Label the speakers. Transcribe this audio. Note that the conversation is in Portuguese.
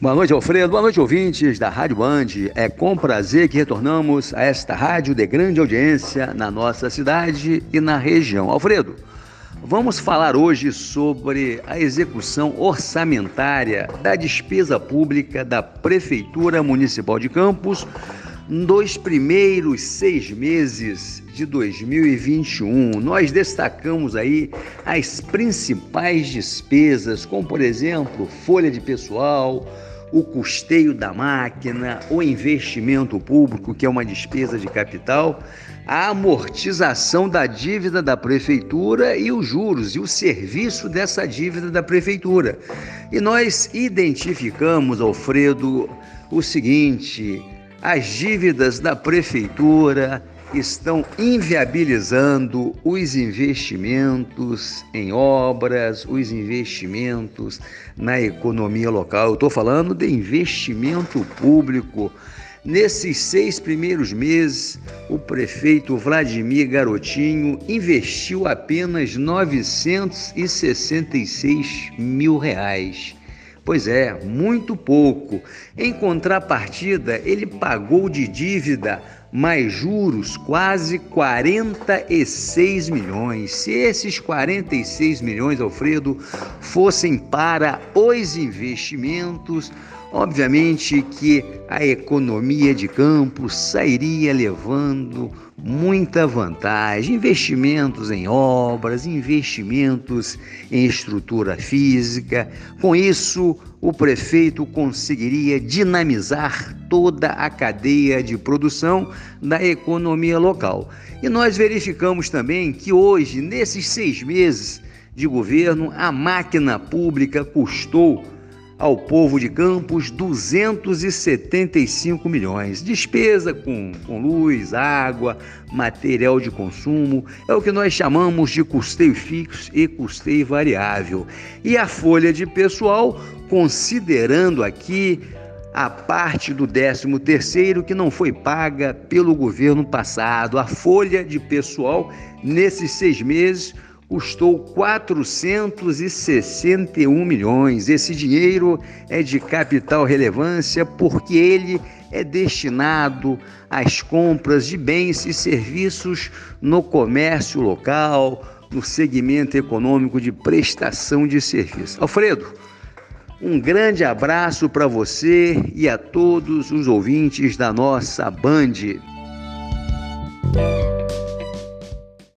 Speaker 1: Boa noite, Alfredo. Boa noite, ouvintes da Rádio Band. É com prazer que retornamos a esta rádio de grande audiência na nossa cidade e na região. Alfredo, vamos falar hoje sobre a execução orçamentária da despesa pública da Prefeitura Municipal de Campos nos primeiros seis meses de 2021. Nós destacamos aí as principais despesas, como por exemplo, folha de pessoal o custeio da máquina, o investimento público, que é uma despesa de capital, a amortização da dívida da prefeitura e os juros e o serviço dessa dívida da prefeitura. E nós identificamos, Alfredo, o seguinte: as dívidas da prefeitura estão inviabilizando os investimentos em obras, os investimentos na economia local. Eu estou falando de investimento público. Nesses seis primeiros meses, o prefeito Vladimir Garotinho investiu apenas 966 mil reais. Pois é, muito pouco. Em contrapartida, ele pagou de dívida mais juros quase 46 milhões. Se esses 46 milhões, Alfredo, fossem para os investimentos, obviamente que a economia de campo sairia levando muita vantagem. Investimentos em obras, investimentos em estrutura física. Com isso, o prefeito conseguiria dinamizar toda a cadeia de produção da economia local. E nós verificamos também que hoje, nesses seis meses de governo, a máquina pública custou ao povo de Campos 275 milhões. Despesa com, com luz, água, material de consumo, é o que nós chamamos de custeio fixo e custeio variável. E a folha de pessoal, considerando aqui a parte do 13 terceiro que não foi paga pelo governo passado. A folha de pessoal nesses seis meses custou 461 milhões. Esse dinheiro é de capital relevância porque ele é destinado às compras de bens e serviços no comércio local, no segmento econômico de prestação de serviço. Alfredo, um grande abraço para você e a todos os ouvintes da nossa Band.